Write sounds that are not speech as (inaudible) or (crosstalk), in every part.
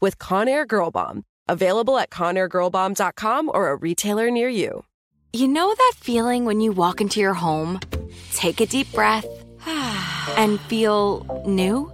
with Conair Girl Bomb. Available at ConairGirlBomb.com or a retailer near you. You know that feeling when you walk into your home, take a deep breath, (sighs) and feel new?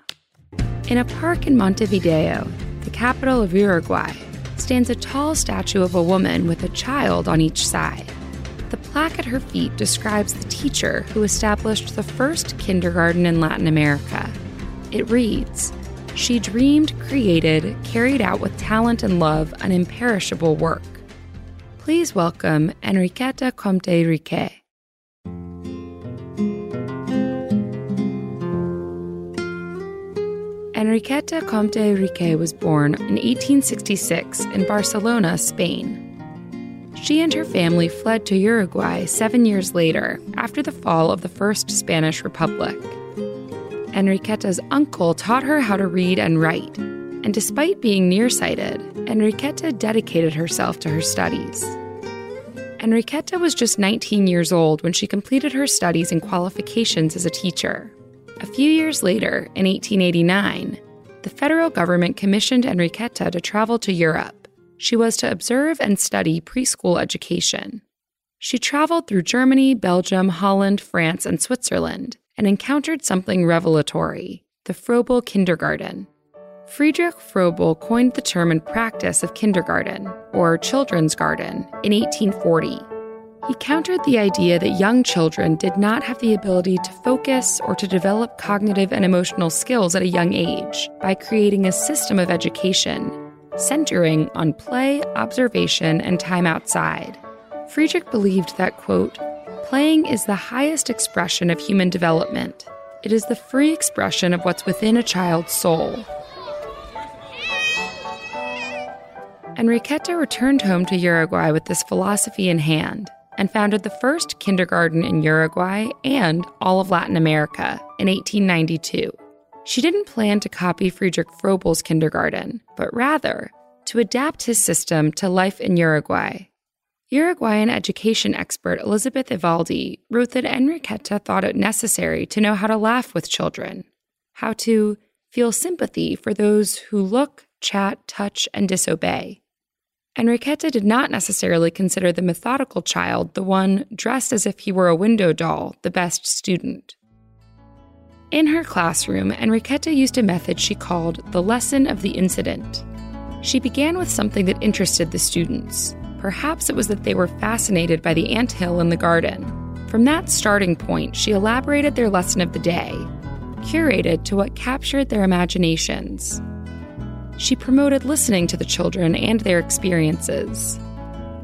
In a park in Montevideo, the capital of Uruguay, stands a tall statue of a woman with a child on each side. The plaque at her feet describes the teacher who established the first kindergarten in Latin America. It reads She dreamed, created, carried out with talent and love an imperishable work. Please welcome Enriqueta Compte Riquet. Enriqueta Compte Riquet was born in 1866 in Barcelona, Spain. She and her family fled to Uruguay seven years later after the fall of the First Spanish Republic. Enriqueta's uncle taught her how to read and write, and despite being nearsighted, Enriqueta dedicated herself to her studies. Enriqueta was just 19 years old when she completed her studies and qualifications as a teacher. A few years later, in 1889, the federal government commissioned Enriqueta to travel to Europe. She was to observe and study preschool education. She traveled through Germany, Belgium, Holland, France, and Switzerland and encountered something revelatory the Froebel Kindergarten. Friedrich Froebel coined the term and practice of kindergarten, or children's garden, in 1840 he countered the idea that young children did not have the ability to focus or to develop cognitive and emotional skills at a young age by creating a system of education centering on play, observation, and time outside. Friedrich believed that, quote, playing is the highest expression of human development. It is the free expression of what's within a child's soul. Enriqueta returned home to Uruguay with this philosophy in hand and founded the first kindergarten in Uruguay and all of Latin America in 1892. She didn't plan to copy Friedrich Froebel's kindergarten, but rather to adapt his system to life in Uruguay. Uruguayan education expert Elizabeth Ivaldi wrote that Enriqueta thought it necessary to know how to laugh with children, how to feel sympathy for those who look, chat, touch, and disobey, Enriqueta did not necessarily consider the methodical child, the one dressed as if he were a window doll, the best student. In her classroom, Enriqueta used a method she called the lesson of the incident. She began with something that interested the students. Perhaps it was that they were fascinated by the ant hill in the garden. From that starting point, she elaborated their lesson of the day, curated to what captured their imaginations she promoted listening to the children and their experiences.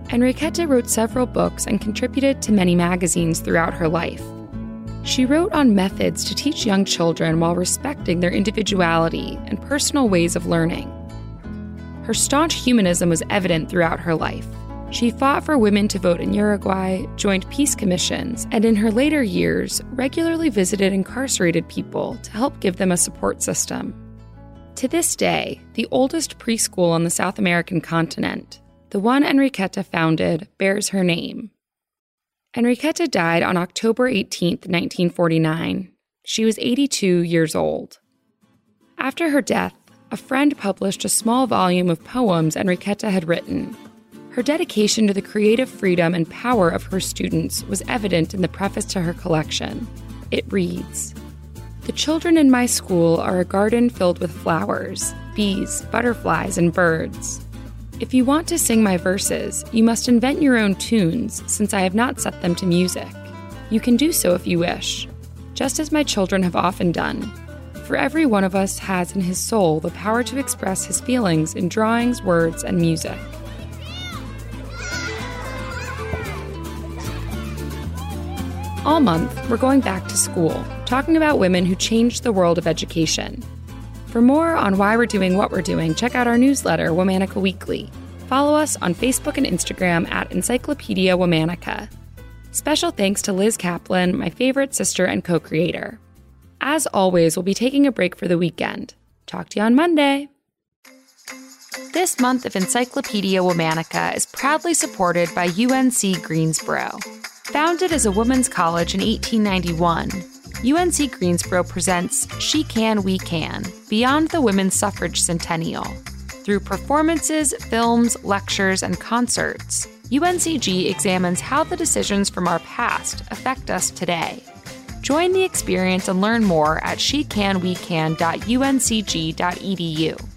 Enriqueta wrote several books and contributed to many magazines throughout her life. She wrote on methods to teach young children while respecting their individuality and personal ways of learning. Her staunch humanism was evident throughout her life. She fought for women to vote in Uruguay, joined peace commissions, and in her later years, regularly visited incarcerated people to help give them a support system. To this day, the oldest preschool on the South American continent, the one Enriqueta founded, bears her name. Enriqueta died on October 18, 1949. She was 82 years old. After her death, a friend published a small volume of poems Enriqueta had written. Her dedication to the creative freedom and power of her students was evident in the preface to her collection. It reads The children in my school are a garden filled with flowers, bees, butterflies, and birds. If you want to sing my verses, you must invent your own tunes, since I have not set them to music. You can do so if you wish, just as my children have often done. For every one of us has in his soul the power to express his feelings in drawings, words, and music. All month, we're going back to school, talking about women who changed the world of education. For more on why we're doing what we're doing, check out our newsletter, Womanica Weekly. Follow us on Facebook and Instagram at Encyclopedia Womanica. Special thanks to Liz Kaplan, my favorite sister and co creator. As always, we'll be taking a break for the weekend. Talk to you on Monday. This month of Encyclopedia Womanica is proudly supported by UNC Greensboro. Founded as a women's college in 1891, UNC Greensboro presents She Can, We Can Beyond the Women's Suffrage Centennial. Through performances, films, lectures, and concerts, UNCG examines how the decisions from our past affect us today. Join the experience and learn more at shecanwecan.uncg.edu.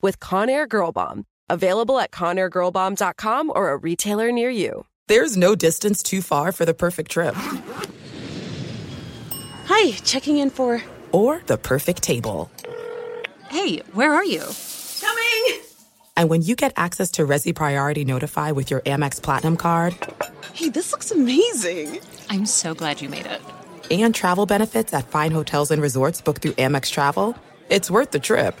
with Conair Girl Bomb. Available at ConairGirlBomb.com or a retailer near you. There's no distance too far for the perfect trip. Hi, checking in for. Or the perfect table. Hey, where are you? Coming! And when you get access to Resy Priority Notify with your Amex Platinum card. Hey, this looks amazing! I'm so glad you made it. And travel benefits at fine hotels and resorts booked through Amex Travel. It's worth the trip.